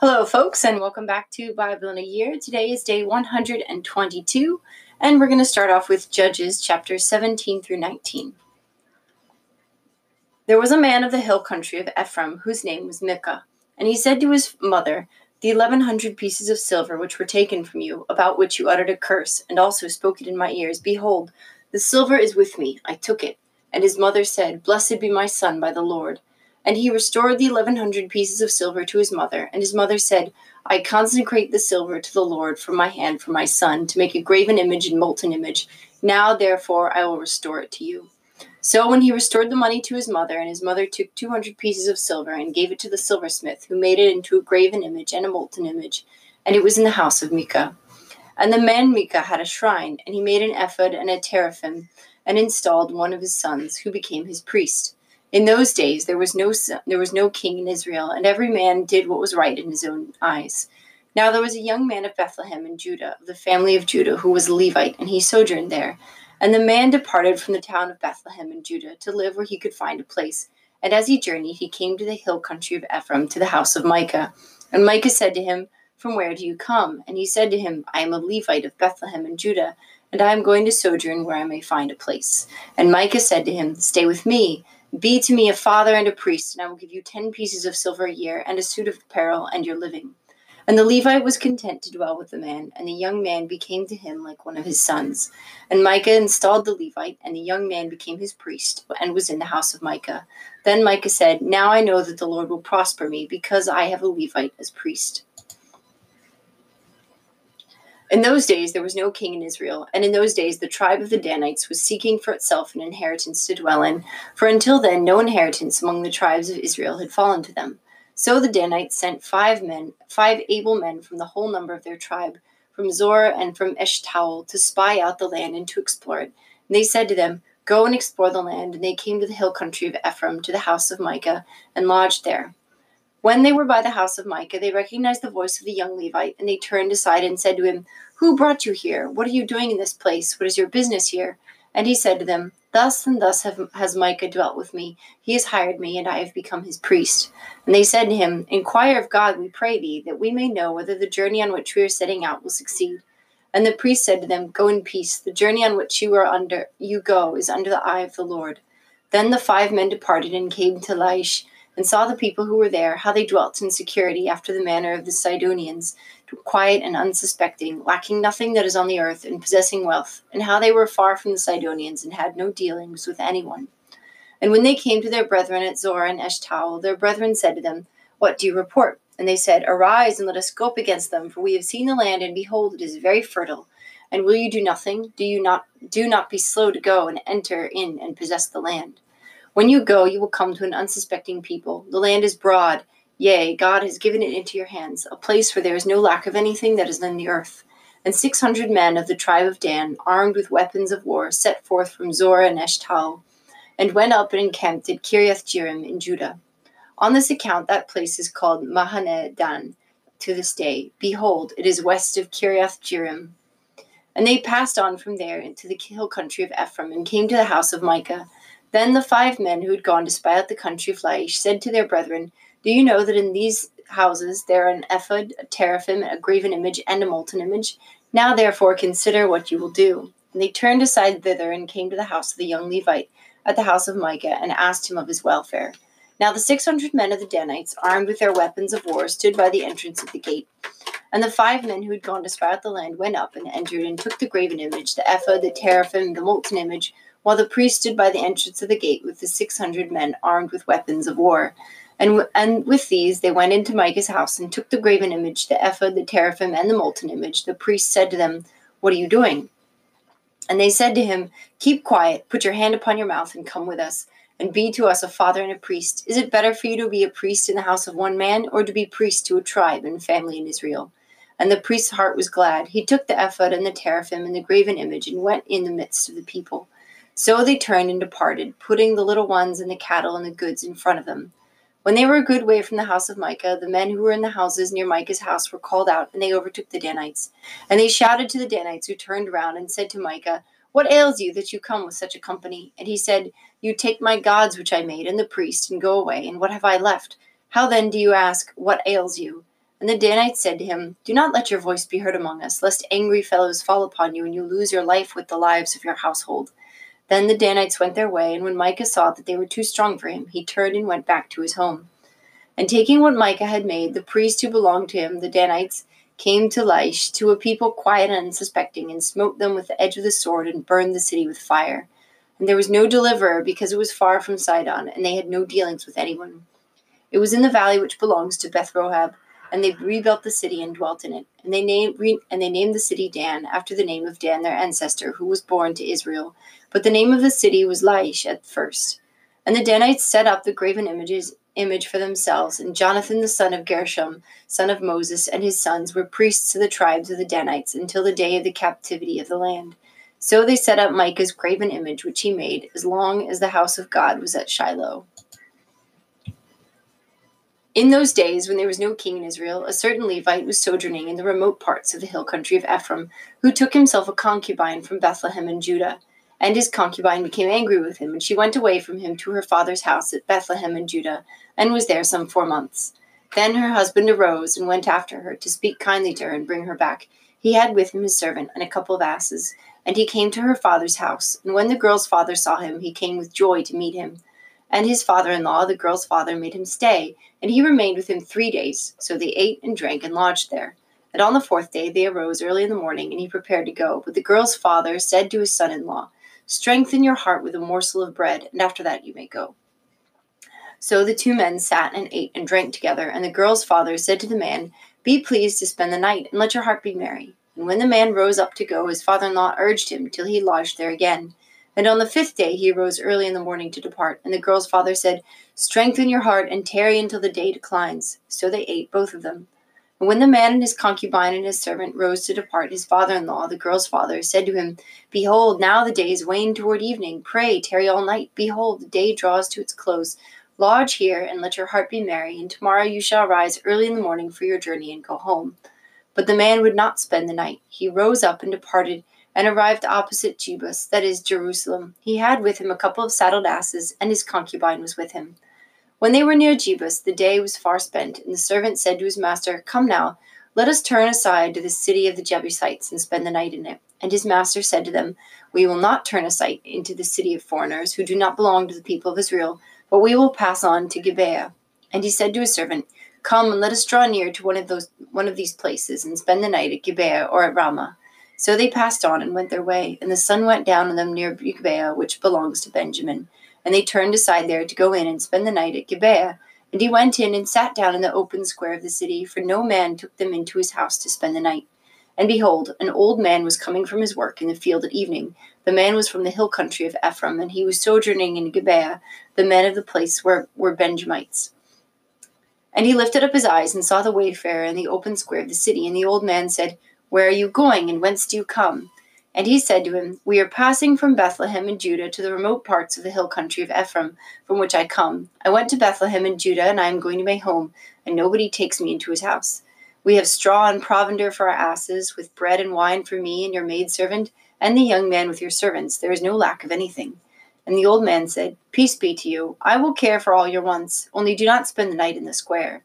Hello, folks, and welcome back to Bible in a Year. Today is day 122, and we're going to start off with Judges chapter 17 through 19. There was a man of the hill country of Ephraim whose name was Micah, and he said to his mother, The eleven hundred pieces of silver which were taken from you, about which you uttered a curse, and also spoke it in my ears, behold, the silver is with me, I took it. And his mother said, Blessed be my son by the Lord. And he restored the eleven hundred pieces of silver to his mother. And his mother said, I consecrate the silver to the Lord from my hand for my son, to make a graven image and molten image. Now, therefore, I will restore it to you. So when he restored the money to his mother, and his mother took two hundred pieces of silver and gave it to the silversmith, who made it into a graven image and a molten image, and it was in the house of Micah. And the man Micah had a shrine, and he made an ephod and a teraphim, and installed one of his sons, who became his priest. In those days there was no there was no king in Israel, and every man did what was right in his own eyes. Now there was a young man of Bethlehem in Judah, of the family of Judah, who was a Levite, and he sojourned there. And the man departed from the town of Bethlehem in Judah to live where he could find a place. And as he journeyed, he came to the hill country of Ephraim, to the house of Micah. And Micah said to him, From where do you come? And he said to him, I am a Levite of Bethlehem in Judah, and I am going to sojourn where I may find a place. And Micah said to him, Stay with me be to me a father and a priest, and I will give you ten pieces of silver a year, and a suit of apparel, and your living. And the Levite was content to dwell with the man, and the young man became to him like one of his sons. And Micah installed the Levite, and the young man became his priest, and was in the house of Micah. Then Micah said, Now I know that the Lord will prosper me, because I have a Levite as priest. In those days there was no king in Israel, and in those days the tribe of the Danites was seeking for itself an inheritance to dwell in, for until then no inheritance among the tribes of Israel had fallen to them. So the Danites sent five men, five able men from the whole number of their tribe, from Zorah and from Eshtaol, to spy out the land and to explore it. And they said to them, Go and explore the land. And they came to the hill country of Ephraim, to the house of Micah, and lodged there. When they were by the house of Micah, they recognized the voice of the young Levite, and they turned aside and said to him, Who brought you here? What are you doing in this place? What is your business here? And he said to them, Thus and thus have, has Micah dwelt with me. He has hired me, and I have become his priest. And they said to him, Inquire of God, we pray thee, that we may know whether the journey on which we are setting out will succeed. And the priest said to them, Go in peace. The journey on which you are under you go is under the eye of the Lord. Then the five men departed and came to Laish and saw the people who were there, how they dwelt in security after the manner of the Sidonians, quiet and unsuspecting, lacking nothing that is on the earth, and possessing wealth, and how they were far from the Sidonians, and had no dealings with anyone. And when they came to their brethren at Zorah and Eshtaol, their brethren said to them, What do you report? And they said, Arise and let us go up against them, for we have seen the land, and behold, it is very fertile. And will you do nothing? Do you not do not be slow to go and enter in and possess the land? When you go, you will come to an unsuspecting people. The land is broad. Yea, God has given it into your hands, a place where there is no lack of anything that is in the earth. And six hundred men of the tribe of Dan, armed with weapons of war, set forth from Zorah and Eshtaol, and went up and encamped at Kiriath Jearim in Judah. On this account, that place is called Mahaneh Dan to this day. Behold, it is west of Kiriath Jearim. And they passed on from there into the hill country of Ephraim, and came to the house of Micah. Then the five men who had gone to spy out the country of Laish said to their brethren, Do you know that in these houses there are an ephod, a teraphim, a graven image, and a molten image? Now therefore consider what you will do. And they turned aside thither and came to the house of the young Levite, at the house of Micah, and asked him of his welfare. Now the six hundred men of the Danites, armed with their weapons of war, stood by the entrance of the gate. And the five men who had gone to spy out the land went up and entered and took the graven image, the ephod, the teraphim, the molten image, while the priest stood by the entrance of the gate with the six hundred men armed with weapons of war. And, and with these they went into Micah's house and took the graven image, the ephod, the teraphim, and the molten image. The priest said to them, What are you doing? And they said to him, Keep quiet, put your hand upon your mouth, and come with us, and be to us a father and a priest. Is it better for you to be a priest in the house of one man, or to be priest to a tribe and family in Israel? And the priest's heart was glad. He took the ephod and the teraphim and the graven image, and went in the midst of the people. So they turned and departed, putting the little ones and the cattle and the goods in front of them. When they were a good way from the house of Micah, the men who were in the houses near Micah's house were called out, and they overtook the Danites. And they shouted to the Danites, who turned round and said to Micah, What ails you that you come with such a company? And he said, You take my gods which I made, and the priest, and go away, and what have I left? How then do you ask, What ails you? And the Danites said to him, Do not let your voice be heard among us, lest angry fellows fall upon you, and you lose your life with the lives of your household. Then the Danites went their way, and when Micah saw that they were too strong for him, he turned and went back to his home. And taking what Micah had made, the priests who belonged to him, the Danites, came to Laish, to a people quiet and unsuspecting, and smote them with the edge of the sword, and burned the city with fire. And there was no deliverer, because it was far from Sidon, and they had no dealings with anyone. It was in the valley which belongs to Beth Rehob, and they rebuilt the city and dwelt in it. And they named re- and they named the city Dan after the name of Dan their ancestor, who was born to Israel. But the name of the city was Laish at first. And the Danites set up the graven images image for themselves, and Jonathan the son of Gershom, son of Moses, and his sons were priests to the tribes of the Danites until the day of the captivity of the land. So they set up Micah's graven image which he made, as long as the house of God was at Shiloh. In those days, when there was no king in Israel, a certain Levite was sojourning in the remote parts of the hill country of Ephraim, who took himself a concubine from Bethlehem in Judah. And his concubine became angry with him, and she went away from him to her father's house at Bethlehem in Judah, and was there some four months. Then her husband arose and went after her to speak kindly to her and bring her back. He had with him his servant and a couple of asses, and he came to her father's house. And when the girl's father saw him, he came with joy to meet him. And his father in law, the girl's father, made him stay, and he remained with him three days. So they ate and drank and lodged there. And on the fourth day they arose early in the morning, and he prepared to go. But the girl's father said to his son in law, Strengthen your heart with a morsel of bread, and after that you may go. So the two men sat and ate and drank together, and the girl's father said to the man, Be pleased to spend the night, and let your heart be merry. And when the man rose up to go, his father in law urged him till he lodged there again. And on the fifth day he arose early in the morning to depart. And the girl's father said, Strengthen your heart and tarry until the day declines. So they ate, both of them. And when the man and his concubine and his servant rose to depart, his father in law, the girl's father, said to him, Behold, now the day is waned toward evening. Pray, tarry all night. Behold, the day draws to its close. Lodge here, and let your heart be merry, and tomorrow you shall rise early in the morning for your journey and go home. But the man would not spend the night. He rose up and departed and arrived opposite Jebus, that is, Jerusalem. He had with him a couple of saddled asses, and his concubine was with him. When they were near Jebus, the day was far spent, and the servant said to his master, Come now, let us turn aside to the city of the Jebusites and spend the night in it. And his master said to them, We will not turn aside into the city of foreigners who do not belong to the people of Israel, but we will pass on to Gibeah. And he said to his servant, Come and let us draw near to one of those one of these places and spend the night at Gibeah or at Ramah. So they passed on and went their way, and the sun went down on them near Gibeah, which belongs to Benjamin. And they turned aside there to go in and spend the night at Gibeah. And he went in and sat down in the open square of the city, for no man took them into his house to spend the night. And behold, an old man was coming from his work in the field at evening. The man was from the hill country of Ephraim, and he was sojourning in Gibeah. The men of the place were, were Benjamites. And he lifted up his eyes and saw the wayfarer in the open square of the city. And the old man said, where are you going, and whence do you come? And he said to him, We are passing from Bethlehem in Judah to the remote parts of the hill country of Ephraim, from which I come. I went to Bethlehem in Judah, and I am going to my home, and nobody takes me into his house. We have straw and provender for our asses, with bread and wine for me and your maidservant, and the young man with your servants. There is no lack of anything. And the old man said, Peace be to you. I will care for all your wants, only do not spend the night in the square.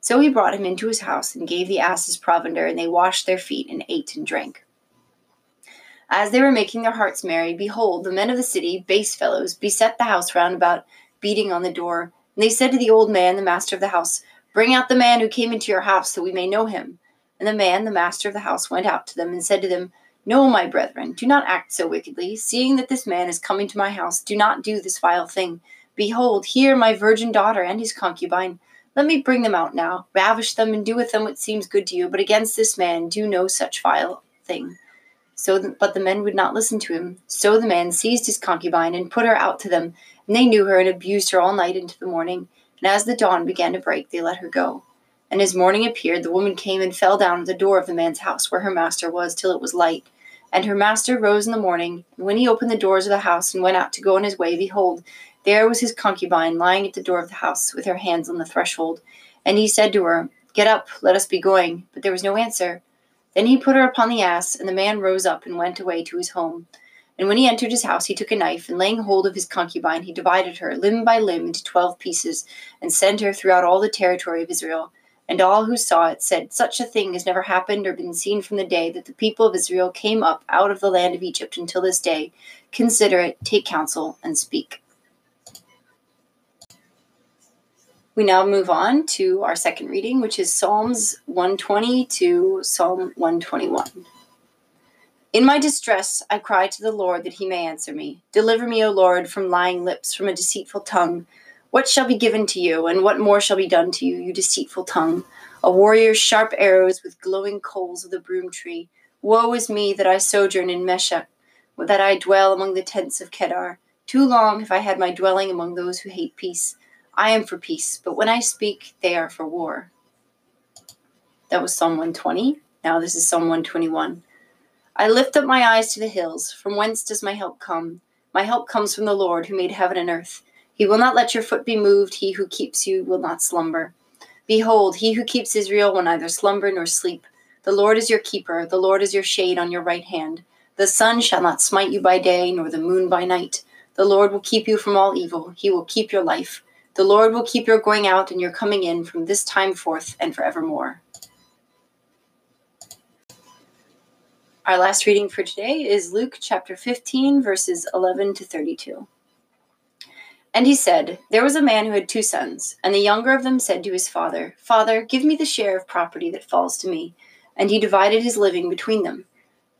So he brought him into his house and gave the asses provender, and they washed their feet and ate and drank. As they were making their hearts merry, behold, the men of the city, base fellows, beset the house round about, beating on the door. And they said to the old man, the master of the house, Bring out the man who came into your house, that we may know him. And the man, the master of the house, went out to them and said to them, No, my brethren, do not act so wickedly. Seeing that this man is coming to my house, do not do this vile thing. Behold, here my virgin daughter and his concubine. Let me bring them out now, ravish them, and do with them what seems good to you. But against this man do no such vile thing. So, the, but the men would not listen to him. So the man seized his concubine and put her out to them, and they knew her and abused her all night into the morning. And as the dawn began to break, they let her go. And as morning appeared, the woman came and fell down at the door of the man's house where her master was till it was light. And her master rose in the morning, and when he opened the doors of the house and went out to go on his way, behold, there was his concubine lying at the door of the house with her hands on the threshold. And he said to her, Get up, let us be going. But there was no answer. Then he put her upon the ass, and the man rose up and went away to his home. And when he entered his house, he took a knife, and laying hold of his concubine, he divided her limb by limb into twelve pieces, and sent her throughout all the territory of Israel. And all who saw it said, Such a thing has never happened or been seen from the day that the people of Israel came up out of the land of Egypt until this day. Consider it, take counsel, and speak. We now move on to our second reading, which is Psalms 120 to Psalm 121. In my distress, I cry to the Lord that he may answer me. Deliver me, O Lord, from lying lips, from a deceitful tongue. What shall be given to you, and what more shall be done to you, you deceitful tongue? A warrior's sharp arrows with glowing coals of the broom tree. Woe is me that I sojourn in Meshech, that I dwell among the tents of Kedar. Too long have I had my dwelling among those who hate peace. I am for peace, but when I speak, they are for war. That was Psalm 120. Now this is Psalm 121. I lift up my eyes to the hills. From whence does my help come? My help comes from the Lord who made heaven and earth. He will not let your foot be moved. He who keeps you will not slumber. Behold, he who keeps Israel will neither slumber nor sleep. The Lord is your keeper. The Lord is your shade on your right hand. The sun shall not smite you by day, nor the moon by night. The Lord will keep you from all evil. He will keep your life. The Lord will keep your going out and your coming in from this time forth and forevermore. Our last reading for today is Luke chapter 15, verses 11 to 32. And he said, There was a man who had two sons, and the younger of them said to his father, Father, give me the share of property that falls to me. And he divided his living between them.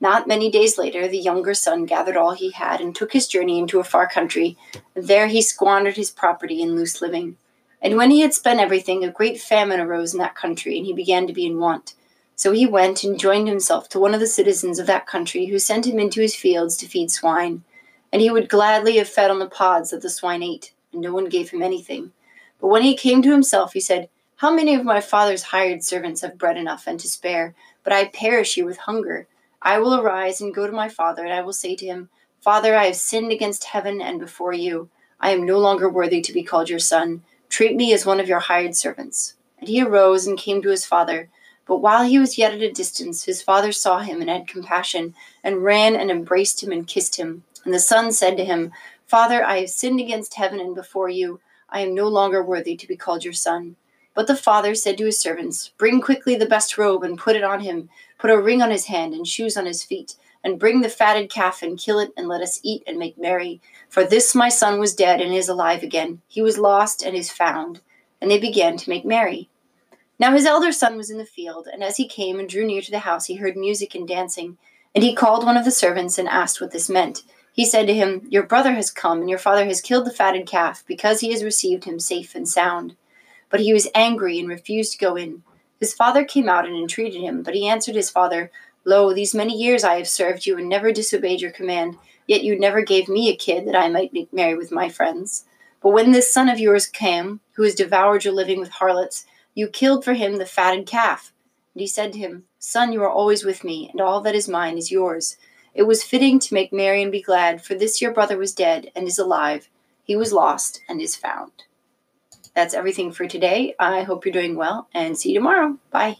Not many days later, the younger son gathered all he had and took his journey into a far country. There he squandered his property in loose living. And when he had spent everything, a great famine arose in that country, and he began to be in want. So he went and joined himself to one of the citizens of that country, who sent him into his fields to feed swine. And he would gladly have fed on the pods that the swine ate, and no one gave him anything. But when he came to himself, he said, How many of my father's hired servants have bread enough and to spare, but I perish here with hunger? I will arise and go to my father, and I will say to him, Father, I have sinned against heaven and before you. I am no longer worthy to be called your son. Treat me as one of your hired servants. And he arose and came to his father. But while he was yet at a distance, his father saw him and had compassion, and ran and embraced him and kissed him. And the son said to him, Father, I have sinned against heaven and before you. I am no longer worthy to be called your son. But the father said to his servants, Bring quickly the best robe and put it on him. Put a ring on his hand and shoes on his feet. And bring the fatted calf and kill it, and let us eat and make merry. For this my son was dead and is alive again. He was lost and is found. And they began to make merry. Now his elder son was in the field, and as he came and drew near to the house, he heard music and dancing. And he called one of the servants and asked what this meant. He said to him, Your brother has come, and your father has killed the fatted calf, because he has received him safe and sound. But he was angry and refused to go in. His father came out and entreated him, but he answered his father, Lo, these many years I have served you and never disobeyed your command, yet you never gave me a kid that I might make merry with my friends. But when this son of yours came, who has devoured your living with harlots, you killed for him the fatted calf. And he said to him, Son, you are always with me, and all that is mine is yours. It was fitting to make merry and be glad, for this your brother was dead and is alive. He was lost and is found. That's everything for today. I hope you're doing well and see you tomorrow. Bye.